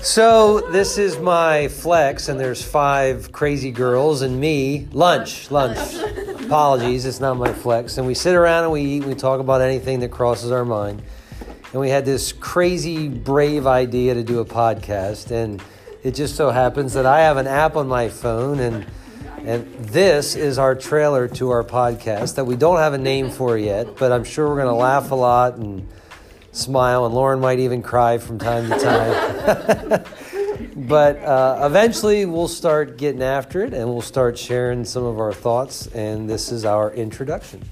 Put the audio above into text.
So this is my flex, and there's five crazy girls and me. Lunch, lunch. Apologies, it's not my flex. And we sit around and we eat. And We talk about anything that crosses our mind. And we had this crazy, brave idea to do a podcast, and it just so happens that I have an app on my phone, and and this is our trailer to our podcast that we don't have a name for yet, but I'm sure we're going to laugh a lot and smile, and Lauren might even cry from time to time. but uh, eventually, we'll start getting after it and we'll start sharing some of our thoughts, and this is our introduction.